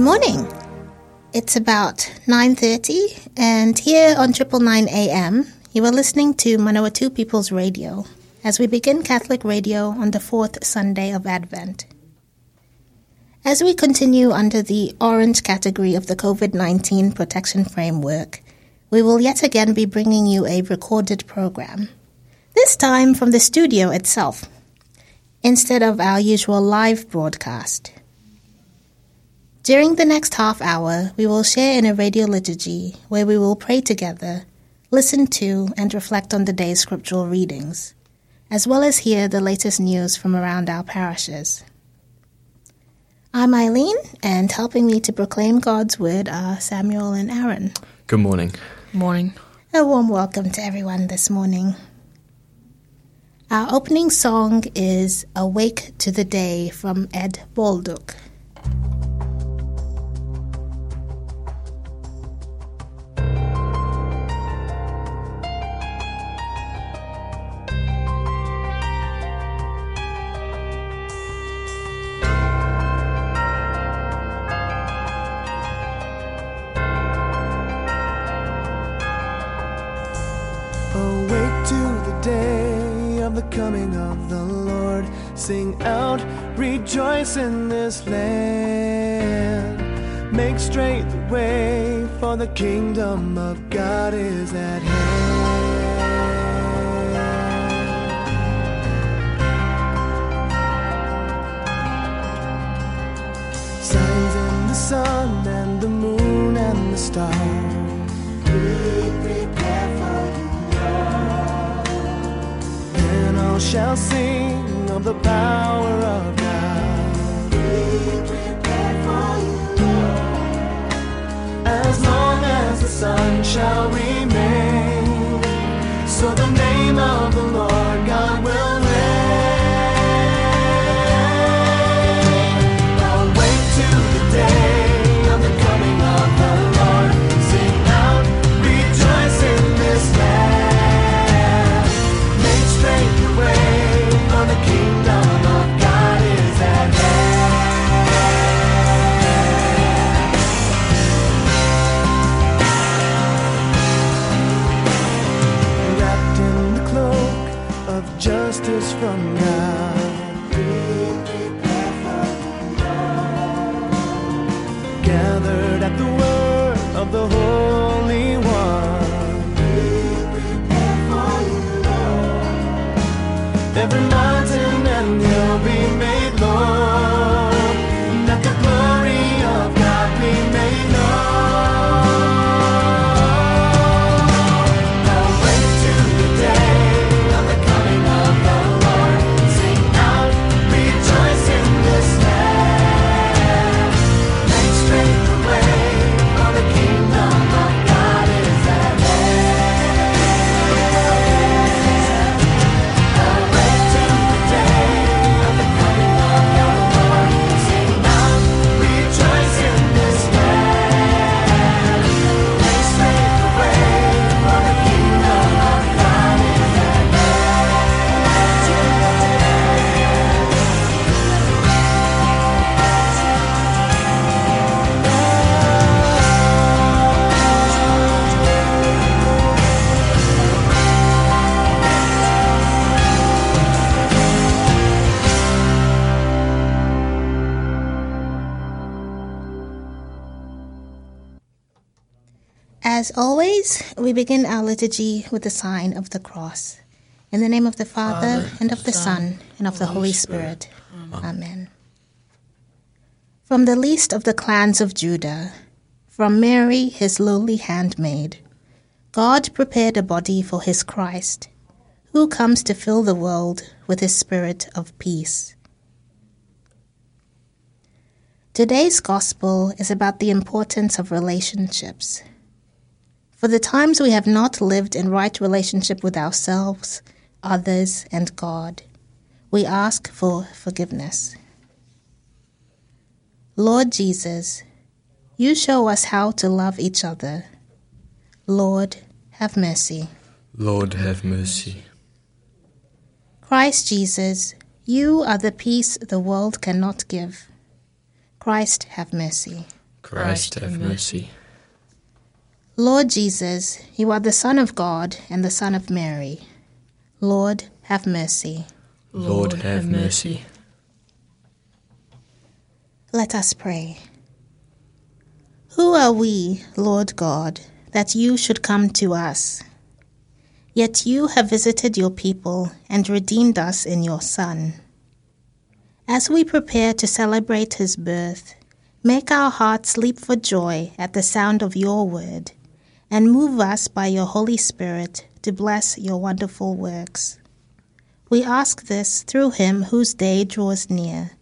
Good morning. It's about 9:30 and here on Triple Nine AM, you are listening to Manawatu People's Radio as we begin Catholic Radio on the fourth Sunday of Advent. As we continue under the orange category of the COVID-19 protection framework, we will yet again be bringing you a recorded program. This time from the studio itself, instead of our usual live broadcast. During the next half hour, we will share in a radio liturgy where we will pray together, listen to, and reflect on the day's scriptural readings, as well as hear the latest news from around our parishes. I'm Eileen, and helping me to proclaim God's word are Samuel and Aaron. Good morning. Morning. A warm welcome to everyone this morning. Our opening song is Awake to the Day from Ed Bolduc. The coming of the Lord. Sing out, rejoice in this land. Make straight the way, for the kingdom of God is at hand. Signs in the sun and the moon and the stars. Shall sing of the power of God. As long as the sun shall remain, so the name of we begin our liturgy with the sign of the cross. In the name of the Father, and of the Son, and of the Holy Spirit. Amen. From the least of the clans of Judah, from Mary, his lowly handmaid, God prepared a body for his Christ, who comes to fill the world with his spirit of peace. Today's gospel is about the importance of relationships. For the times we have not lived in right relationship with ourselves, others, and God, we ask for forgiveness. Lord Jesus, you show us how to love each other. Lord, have mercy. Lord, have mercy. Christ Jesus, you are the peace the world cannot give. Christ, have mercy. Christ, have mercy. Lord Jesus, you are the Son of God and the Son of Mary. Lord, have mercy. Lord, have mercy. Let us pray. Who are we, Lord God, that you should come to us? Yet you have visited your people and redeemed us in your Son. As we prepare to celebrate his birth, make our hearts leap for joy at the sound of your word, and move us by your Holy Spirit to bless your wonderful works. We ask this through him whose day draws near,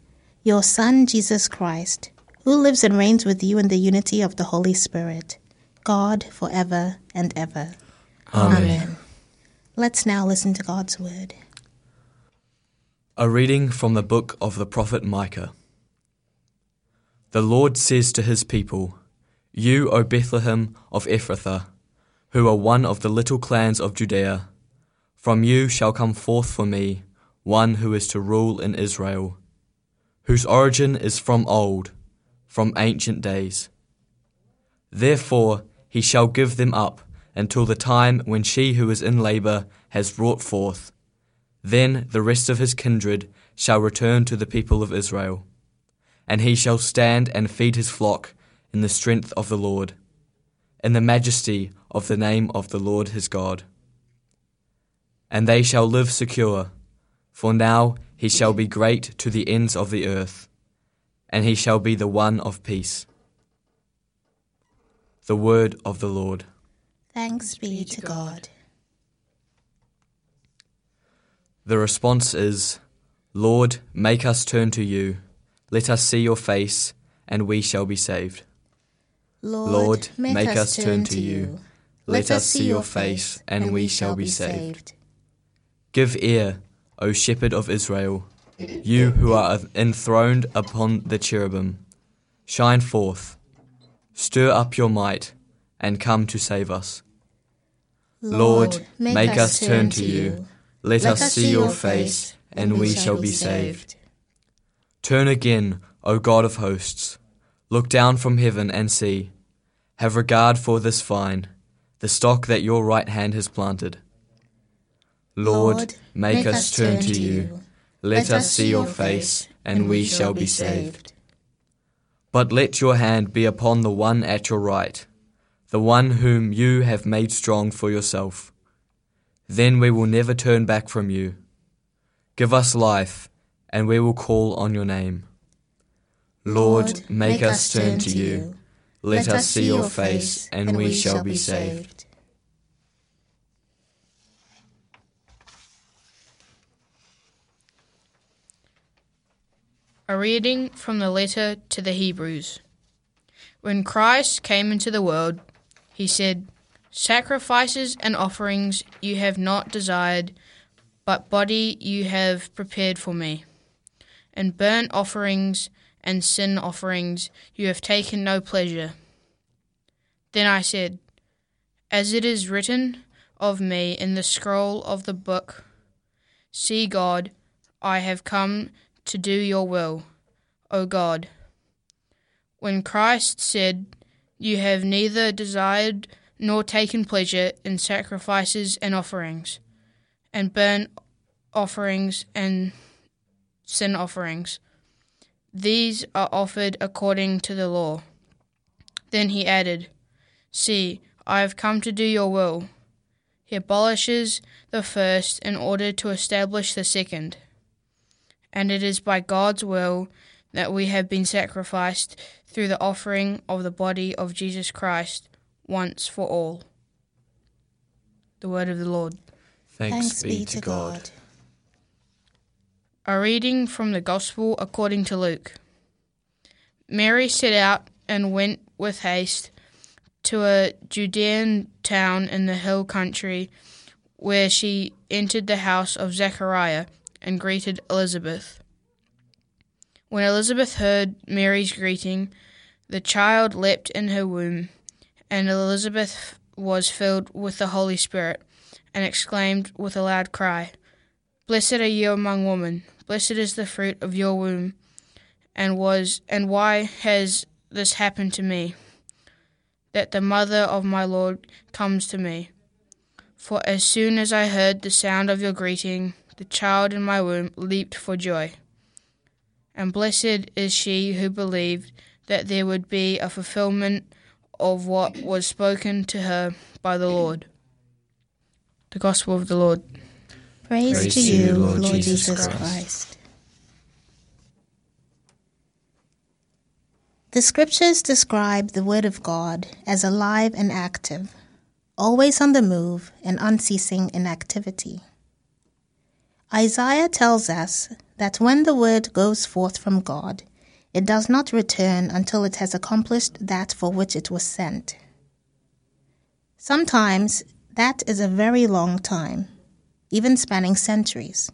your Son, Jesus Christ, who lives and reigns with you in the unity of the Holy Spirit, God forever and ever. Amen. Let's now listen to God's word. A reading from the book of the prophet Micah. The Lord says to his people, You, O Bethlehem of Ephrathah, who are one of the little clans of Judea, from you shall come forth for me one who is to rule in Israel, whose origin is from old, from ancient days. Therefore he shall give them up until the time when she who is in labour has brought forth. Then the rest of his kindred shall return to the people of Israel, and he shall stand and feed his flock in the strength of the Lord, in the majesty of the name of the Lord his God. And they shall live secure, for now he shall be great to the ends of the earth, and he shall be the one of peace. The word of the Lord. Thanks be to God. The response is, Lord, make us turn to you. Let us see your face, and we shall be saved. Lord, make us turn to you. Let us see your face, and we shall be saved. Give ear, O shepherd of Israel, you who are enthroned upon the cherubim. Shine forth, stir up your might, and come to save us. Lord, make us turn to you. Let us see your face, and we shall be saved. Turn again, O God of hosts. Look down from heaven and see. Have regard for this vine, the stock that your right hand has planted. Lord, make us turn to you. Let us see your face, and we shall be saved. But let your hand be upon the one at your right, the one whom you have made strong for yourself. Then we will never turn back from you. Give us life, and we will call on your name. Lord, make us turn to you. Let us see your face, and we shall be saved. A reading from the letter to the Hebrews. When Christ came into the world, he said, Sacrifices and offerings you have not desired, but body you have prepared for me. And burnt offerings and sin offerings you have taken no pleasure. Then I said, As it is written of me in the scroll of the book, See, God, I have come to do your will, O God. When Christ said, You have neither desired nor taken pleasure in sacrifices and offerings, and burnt offerings and sin offerings, these are offered according to the law. Then he added, See, I have come to do your will. He abolishes the first in order to establish the second. And it is by God's will that we have been sacrificed through the offering of the body of Jesus Christ once for all. The word of the Lord. Thanks, be, to God. A reading from the Gospel according to Luke. Mary set out and went with haste to a Judean town in the hill country, where she entered the house of Zechariah and greeted Elizabeth. When Elizabeth heard Mary's greeting, the child leapt in her womb, and Elizabeth was filled with the Holy Spirit, and exclaimed with a loud cry, Blessed are you among women, blessed is the fruit of your womb. And was and why has this happened to me? That the mother of my Lord comes to me. For as soon as I heard the sound of your greeting, the child in my womb leaped for joy. And blessed is she who believed that there would be a fulfillment of what was spoken to her by the Lord. The Gospel of the Lord. Praise, Praise to you, Lord, Lord Jesus, Jesus Christ. Christ. The scriptures describe the Word of God as alive and active, always on the move and unceasing in activity. Isaiah tells us that when the Word goes forth from God, it does not return until it has accomplished that for which it was sent. Sometimes that is a very long time, even spanning centuries.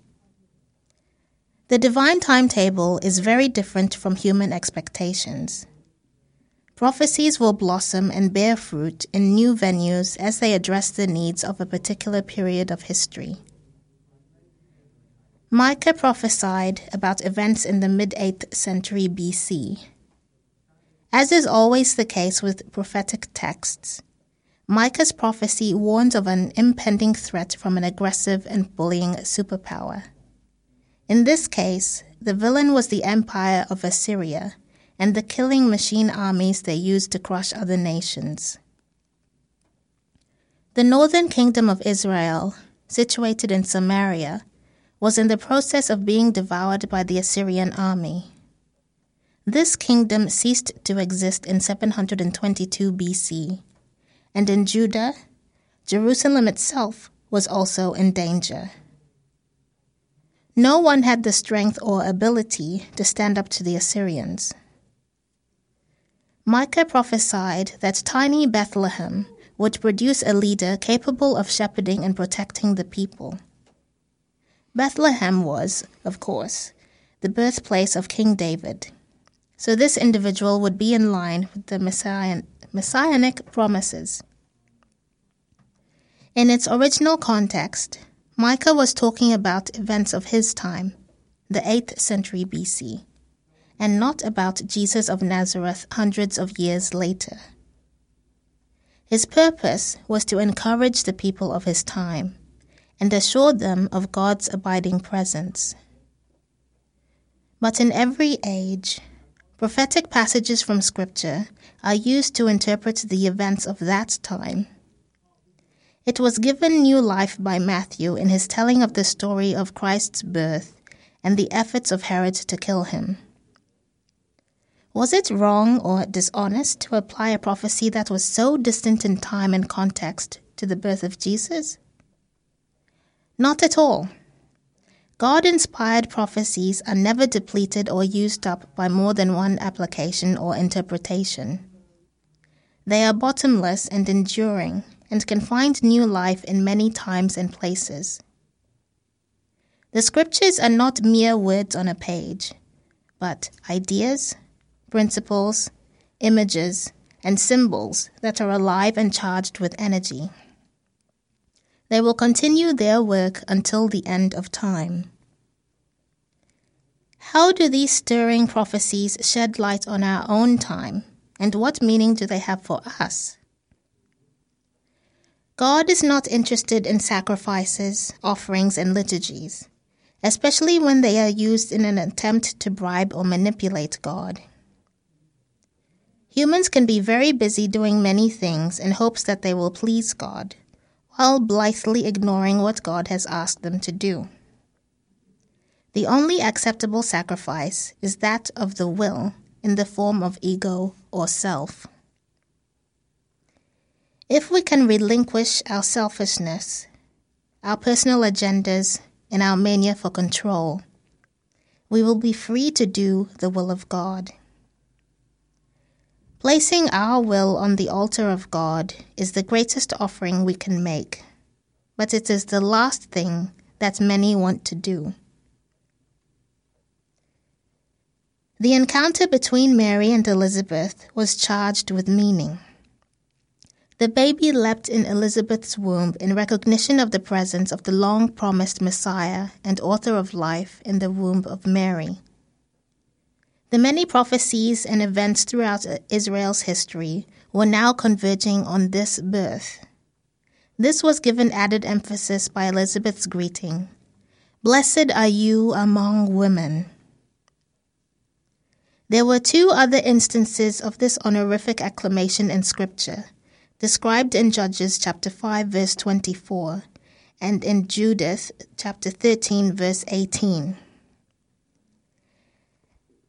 The divine timetable is very different from human expectations. Prophecies will blossom and bear fruit in new venues as they address the needs of a particular period of history. Micah prophesied about events in the mid 8th century BC. As is always the case with prophetic texts, Micah's prophecy warns of an impending threat from an aggressive and bullying superpower. In this case, the villain was the empire of Assyria and the killing machine armies they used to crush other nations. The northern kingdom of Israel, situated in Samaria, was in the process of being devoured by the Assyrian army. This kingdom ceased to exist in 722 BC, and in Judah, Jerusalem itself was also in danger. No one had the strength or ability to stand up to the Assyrians. Micah prophesied that tiny Bethlehem would produce a leader capable of shepherding and protecting the people. Bethlehem was, of course, the birthplace of King David, so this individual would be in line with the messian- messianic promises. In its original context, Micah was talking about events of his time, the 8th century BC, and not about Jesus of Nazareth hundreds of years later. His purpose was to encourage the people of his time and assure them of God's abiding presence. But in every age, prophetic passages from Scripture are used to interpret the events of that time. It was given new life by Matthew in his telling of the story of Christ's birth and the efforts of Herod to kill him. Was it wrong or dishonest to apply a prophecy that was so distant in time and context to the birth of Jesus? Not at all. God inspired prophecies are never depleted or used up by more than one application or interpretation. They are bottomless and enduring and can find new life in many times and places. The scriptures are not mere words on a page, but ideas, principles, images, and symbols that are alive and charged with energy. They will continue their work until the end of time. How do these stirring prophecies shed light on our own time, and what meaning do they have for us? God is not interested in sacrifices, offerings, and liturgies, especially when they are used in an attempt to bribe or manipulate God. Humans can be very busy doing many things in hopes that they will please God, while blithely ignoring what God has asked them to do. The only acceptable sacrifice is that of the will in the form of ego or self. If we can relinquish our selfishness, our personal agendas, and our mania for control, we will be free to do the will of God. Placing our will on the altar of God is the greatest offering we can make, but it is the last thing that many want to do. The encounter between Mary and Elizabeth was charged with meaning. The baby leapt in Elizabeth's womb in recognition of the presence of the long promised Messiah and author of life in the womb of Mary. The many prophecies and events throughout Israel's history were now converging on this birth. This was given added emphasis by Elizabeth's greeting Blessed are you among women. There were two other instances of this honorific acclamation in Scripture described in Judges chapter 5 verse 24 and in Judith chapter 13 verse 18.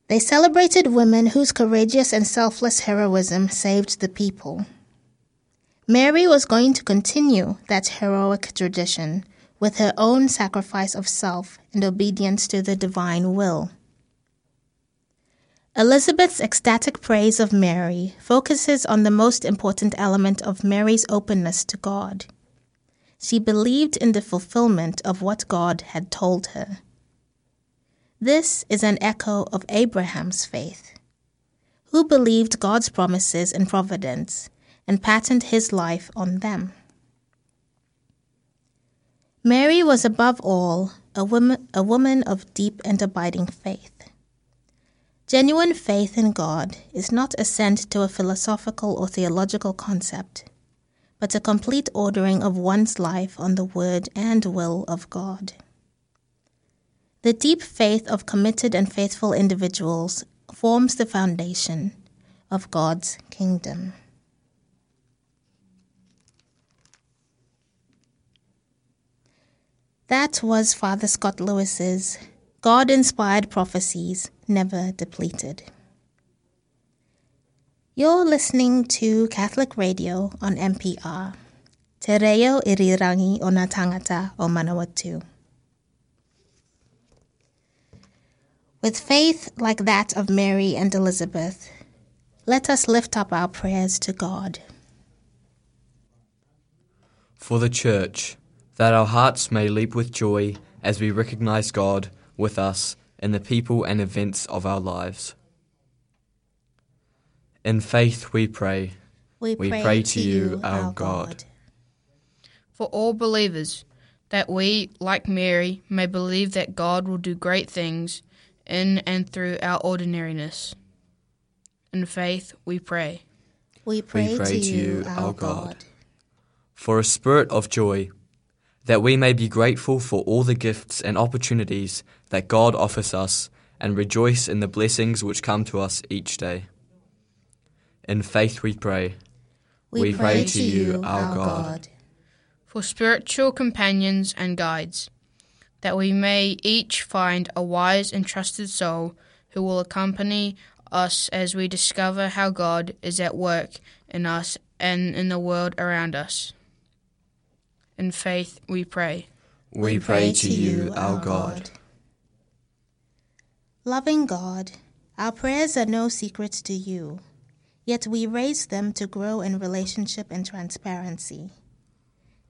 They celebrated women whose courageous and selfless heroism saved the people. Mary was going to continue that heroic tradition with her own sacrifice of self and obedience to the divine will. Elizabeth's ecstatic praise of Mary focuses on the most important element of Mary's openness to God. She believed in the fulfillment of what God had told her. This is an echo of Abraham's faith, who believed God's promises and providence and patterned his life on them. Mary was above all a woman, a woman of deep and abiding faith. Genuine faith in God is not assent to a philosophical or theological concept, but a complete ordering of one's life on the word and will of God. The deep faith of committed and faithful individuals forms the foundation of God's kingdom. That was Father Scott Lewis's God inspired prophecies never depleted. You're listening to Catholic Radio on MPR. Te reo irirangi o tangata o Manawatu. With faith like that of Mary and Elizabeth, let us lift up our prayers to God. For the Church, that our hearts may leap with joy as we recognize God with us in the people and events of our lives. In faith we pray. We We pray, pray to you, our God. For all believers, that we, like Mary, may believe that God will do great things in and through our ordinariness. In faith we pray. We pray, pray to to you, you, our our God. God. For a spirit of joy, that we may be grateful for all the gifts and opportunities that God offers us and rejoice in the blessings which come to us each day. In faith we pray. We pray to you, our God. For spiritual companions and guides, that we may each find a wise and trusted soul who will accompany us as we discover how God is at work in us and in the world around us. In faith we pray. We pray to you, our God. Loving God, our prayers are no secret to you, yet we raise them to grow in relationship and transparency.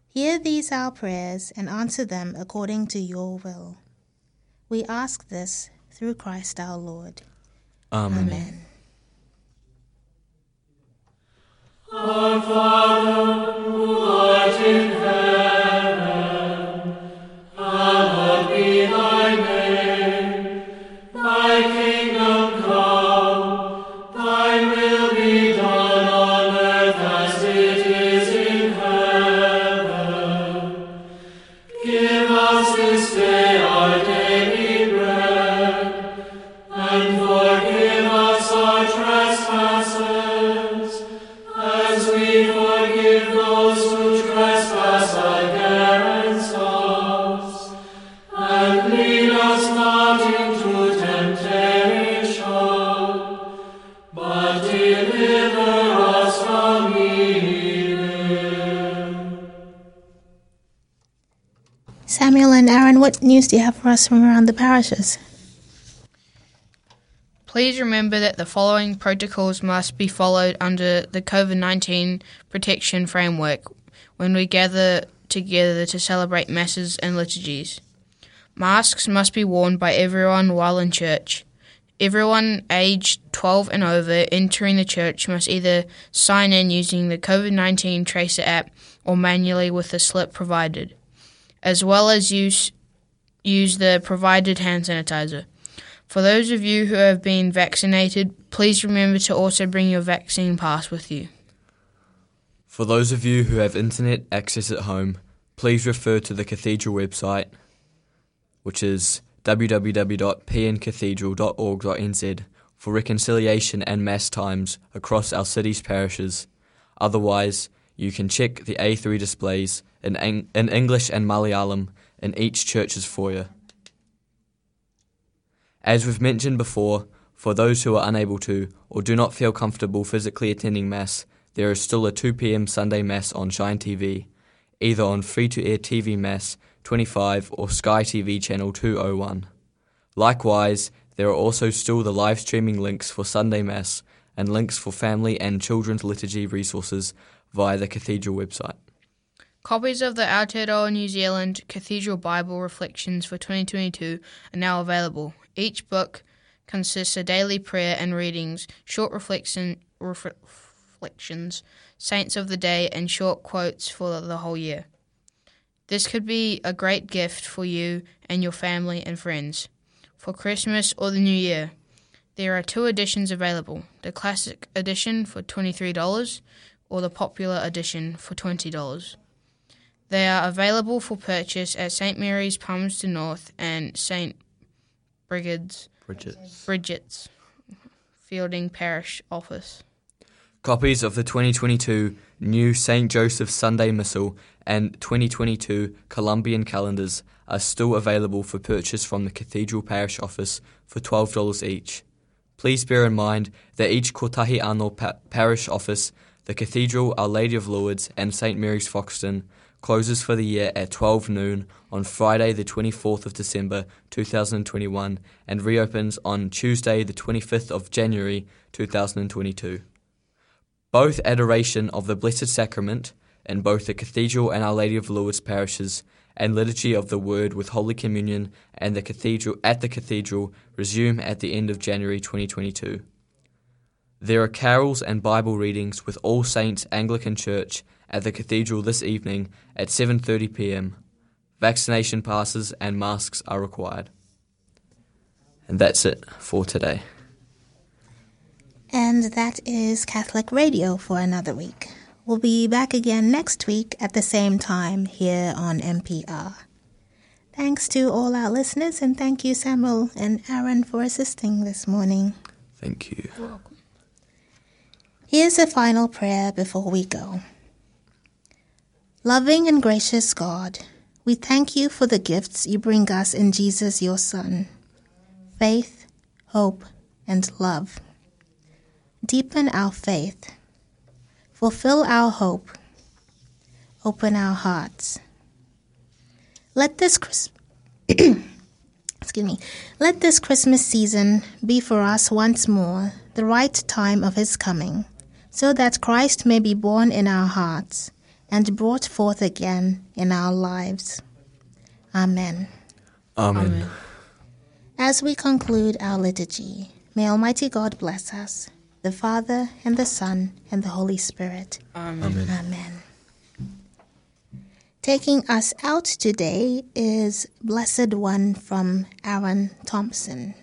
Hear these our prayers and answer them according to your will. We ask this through Christ our Lord. Amen. Amen. Our trespasses, for us from around the parishes? Please remember that the following protocols must be followed under the COVID 19 protection framework when we gather together to celebrate masses and liturgies. Masks must be worn by everyone while in church. Everyone aged 12 and over entering the church must either sign in using the COVID 19 Tracer app or manually with the slip provided, as well as use, use the provided hand sanitizer. For those of you who have been vaccinated, please remember to also bring your vaccine pass with you. For those of you who have internet access at home, please refer to the Cathedral website, which is www.pncathedral.org.nz for reconciliation and Mass times across our city's parishes. Otherwise, you can check the A3 displays in, Eng- in English and Malayalam in each church's foyer. As we've mentioned before, for those who are unable to or do not feel comfortable physically attending Mass, there is still a 2 pm Sunday Mass on Shine TV, either on free to air TV Mass 25 or Sky TV channel 201. Likewise, there are also still the live streaming links for Sunday Mass and links for family and children's liturgy resources via the Cathedral website. Copies of the Aotearoa New Zealand Cathedral Bible Reflections for 2022 are now available. Each book consists of daily prayer and readings, short reflection, ref- reflections, saints of the day, and short quotes for the whole year. This could be a great gift for you and your family and friends for Christmas or the New Year. There are two editions available the Classic Edition for $23 or the Popular Edition for $20. They are available for purchase at St Mary's Palmerston North and St Brigid's Bridget. Bridget's Feilding Parish Office. Copies of the 2022 New St. Joseph Sunday Missal and 2022 Columban calendars are still available for purchase from the Cathedral Parish Office for $12 each. Please bear in mind that each Kotahi Anō pa- Parish Office, the Cathedral Our Lady of Lourdes, and St. Mary's Foxton closes for the year at 12 noon on Friday, the 24th of December 2021, and reopens on Tuesday, the 25th of January 2022. Both adoration of the Blessed Sacrament in both the Cathedral and Our Lady of Lourdes parishes and liturgy of the Word with Holy Communion and the Cathedral at the Cathedral resume at the end of January 2022. There are carols and Bible readings with All Saints Anglican Church at the Cathedral this evening at 7:30 p.m. Vaccination passes and masks are required. And that's it for today. And that is Catholic Radio for another week. We'll be back again next week at the same time here on MPR. Thanks to all our listeners, and thank you, Samuel and Aaron, for assisting this morning. Thank you. You're Welcome. Here's a final prayer before we go. Loving and gracious God, we thank you for the gifts you bring us in Jesus, your Son. Faith, hope, and love. Deepen our faith, fulfill our hope, open our hearts. Let this Chris- excuse me, let this Christmas season be for us once more the right time of his coming, so that Christ may be born in our hearts and brought forth again in our lives. Amen. Amen. As we conclude our liturgy, may Almighty God bless us, the Father, and the Son, and the Holy Spirit. Amen. Amen. Taking us out today is Blessed One from Aaron Thompson.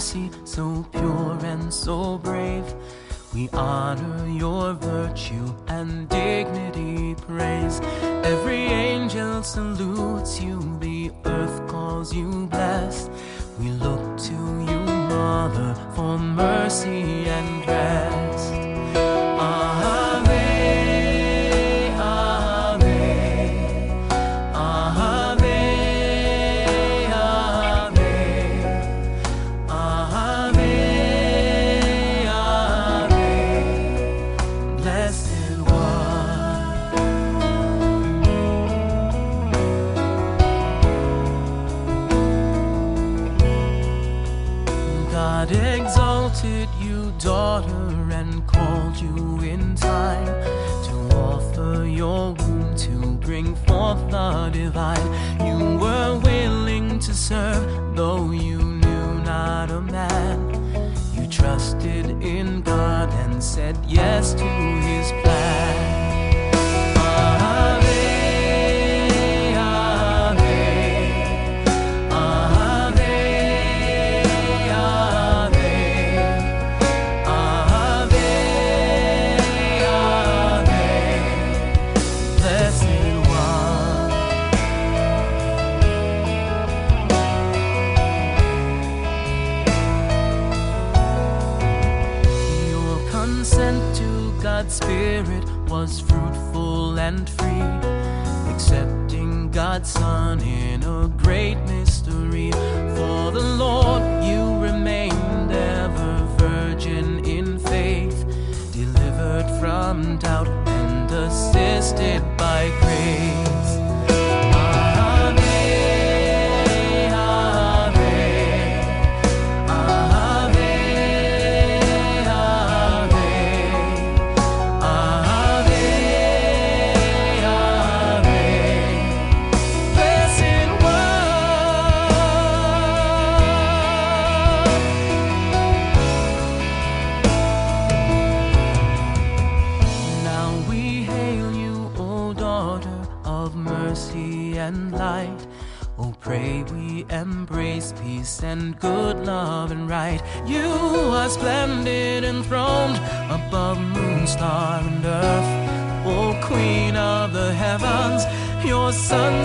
Mercy, so pure and so brave, we honor your virtue and dignity praise. Every angel salutes you, the earth calls you blessed. We look to you, mother, for mercy and rest. Serve, though you knew not a man. You trusted in God and said yes to his plan. And free, accepting God's Son in a great mystery. For the Lord, you remained ever virgin in faith, delivered from doubt and assisted by You are splendid enthroned above moon, star, and earth. O Queen of the heavens, your Son